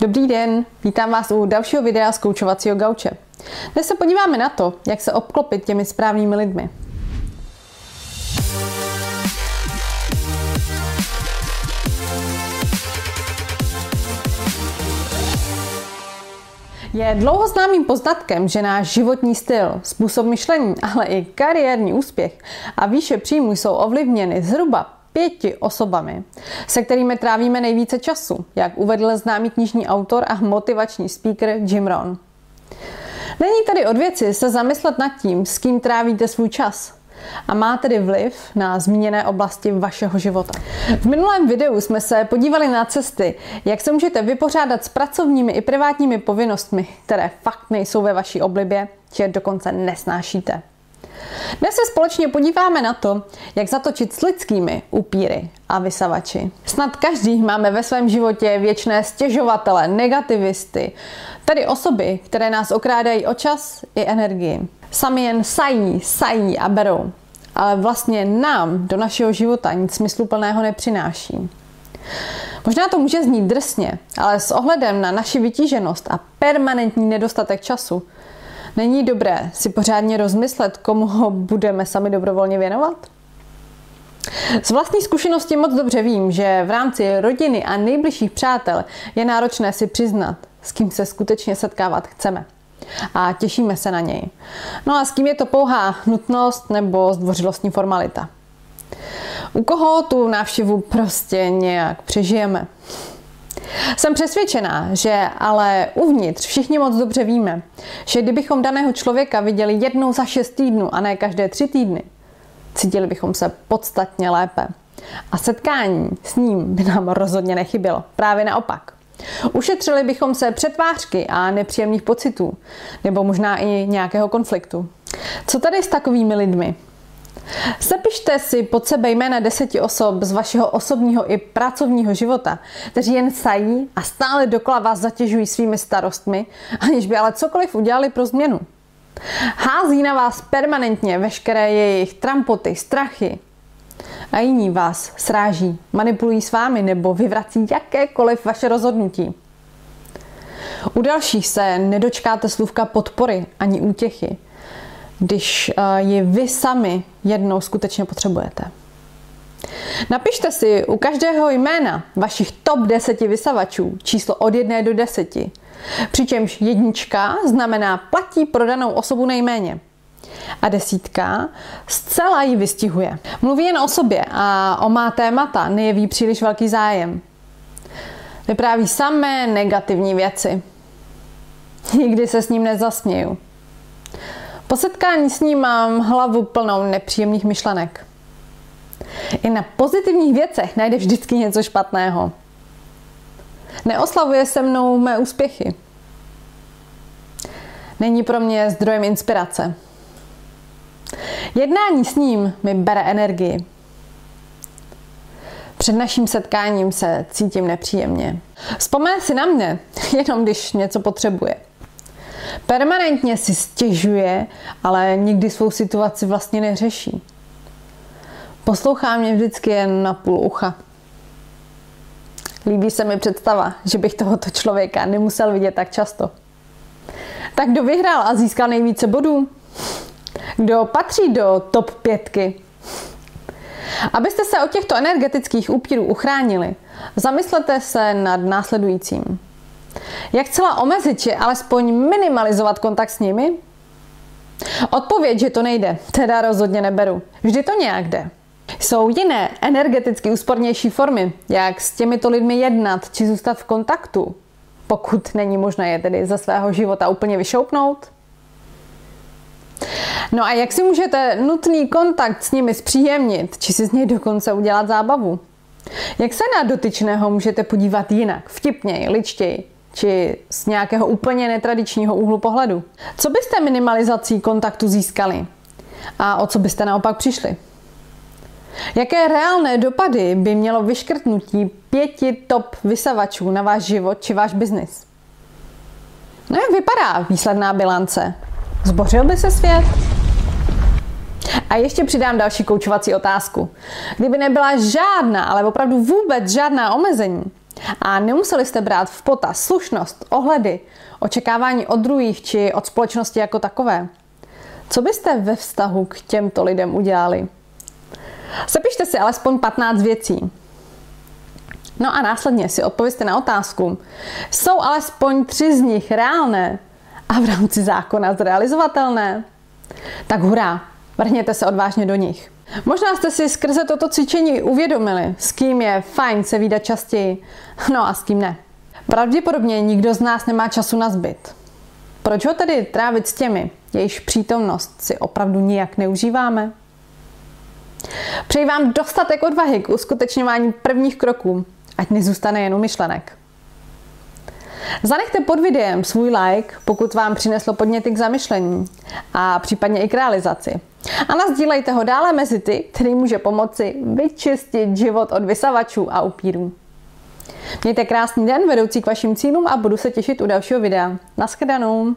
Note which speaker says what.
Speaker 1: Dobrý den, vítám vás u dalšího videa z koučovacího gauče. Dnes se podíváme na to, jak se obklopit těmi správnými lidmi. Je dlouho známým poznatkem, že náš životní styl, způsob myšlení, ale i kariérní úspěch a výše příjmu jsou ovlivněny zhruba pěti osobami, se kterými trávíme nejvíce času, jak uvedl známý knižní autor a motivační speaker Jim Rohn. Není tedy od věci se zamyslet nad tím, s kým trávíte svůj čas a má tedy vliv na zmíněné oblasti vašeho života. V minulém videu jsme se podívali na cesty, jak se můžete vypořádat s pracovními i privátními povinnostmi, které fakt nejsou ve vaší oblibě, či je dokonce nesnášíte. Dnes se společně podíváme na to, jak zatočit s lidskými upíry a vysavači. Snad každý máme ve svém životě věčné stěžovatele, negativisty, tedy osoby, které nás okrádají o čas i energii. Sami jen sají, sají a berou, ale vlastně nám do našeho života nic smysluplného nepřináší. Možná to může znít drsně, ale s ohledem na naši vytíženost a permanentní nedostatek času Není dobré si pořádně rozmyslet, komu ho budeme sami dobrovolně věnovat? Z vlastní zkušenosti moc dobře vím, že v rámci rodiny a nejbližších přátel je náročné si přiznat, s kým se skutečně setkávat chceme. A těšíme se na něj. No a s kým je to pouhá nutnost nebo zdvořilostní formalita. U koho tu návštěvu prostě nějak přežijeme. Jsem přesvědčená, že ale uvnitř všichni moc dobře víme, že kdybychom daného člověka viděli jednou za šest týdnů a ne každé tři týdny, cítili bychom se podstatně lépe. A setkání s ním by nám rozhodně nechybělo. Právě naopak. Ušetřili bychom se přetvářky a nepříjemných pocitů, nebo možná i nějakého konfliktu. Co tady s takovými lidmi? Zapište si pod sebe jména deseti osob z vašeho osobního i pracovního života, kteří jen sají a stále dokola vás zatěžují svými starostmi, aniž by ale cokoliv udělali pro změnu. Hází na vás permanentně veškeré jejich trampoty, strachy. A jiní vás sráží, manipulují s vámi nebo vyvrací jakékoliv vaše rozhodnutí. U dalších se nedočkáte slůvka podpory ani útěchy když eh, ji vy sami jednou skutečně potřebujete. Napište si u každého jména vašich top 10 vysavačů číslo od 1 do 10. Přičemž jednička znamená platí pro danou osobu nejméně. A desítka zcela ji vystihuje. Mluví jen o sobě a o má témata nejeví příliš velký zájem. Vypráví samé negativní věci. Nikdy se s ním nezasměju. Po setkání s ním mám hlavu plnou nepříjemných myšlenek. I na pozitivních věcech najde vždycky něco špatného. Neoslavuje se mnou mé úspěchy. Není pro mě zdrojem inspirace. Jednání s ním mi bere energii. Před naším setkáním se cítím nepříjemně. Vzpomene si na mě, jenom když něco potřebuje. Permanentně si stěžuje, ale nikdy svou situaci vlastně neřeší. Poslouchá mě vždycky jen na půl ucha. Líbí se mi představa, že bych tohoto člověka nemusel vidět tak často. Tak kdo vyhrál a získal nejvíce bodů? Kdo patří do top pětky? Abyste se od těchto energetických úpírů uchránili, zamyslete se nad následujícím. Jak celá omezit či alespoň minimalizovat kontakt s nimi? Odpověď, že to nejde, teda rozhodně neberu. Vždy to nějak jde. Jsou jiné energeticky úspornější formy, jak s těmito lidmi jednat či zůstat v kontaktu, pokud není možné je tedy ze svého života úplně vyšoupnout? No a jak si můžete nutný kontakt s nimi zpříjemnit, či si z něj dokonce udělat zábavu? Jak se na dotyčného můžete podívat jinak, vtipněji, ličtěji, či z nějakého úplně netradičního úhlu pohledu. Co byste minimalizací kontaktu získali? A o co byste naopak přišli? Jaké reálné dopady by mělo vyškrtnutí pěti top vysavačů na váš život či váš biznis? No jak vypadá výsledná bilance? Zbořil by se svět? A ještě přidám další koučovací otázku. Kdyby nebyla žádná, ale opravdu vůbec žádná omezení, A nemuseli jste brát v potaz slušnost, ohledy, očekávání od druhých či od společnosti jako takové. Co byste ve vztahu k těmto lidem udělali? Zapište si alespoň 15 věcí. No a následně si odpověste na otázku. Jsou alespoň tři z nich reálné a v rámci zákona zrealizovatelné? Tak hurá, vrhněte se odvážně do nich. Možná jste si skrze toto cvičení uvědomili, s kým je fajn se výdat častěji, no a s kým ne. Pravděpodobně nikdo z nás nemá času na zbyt. Proč ho tedy trávit s těmi, jejichž přítomnost si opravdu nijak neužíváme? Přeji vám dostatek odvahy k uskutečňování prvních kroků, ať nezůstane jen u myšlenek. Zanechte pod videem svůj like, pokud vám přineslo podněty k zamyšlení a případně i k realizaci. A nazdílejte ho dále mezi ty, který může pomoci vyčistit život od vysavačů a upírů. Mějte krásný den vedoucí k vašim cílům a budu se těšit u dalšího videa. Naschledanou!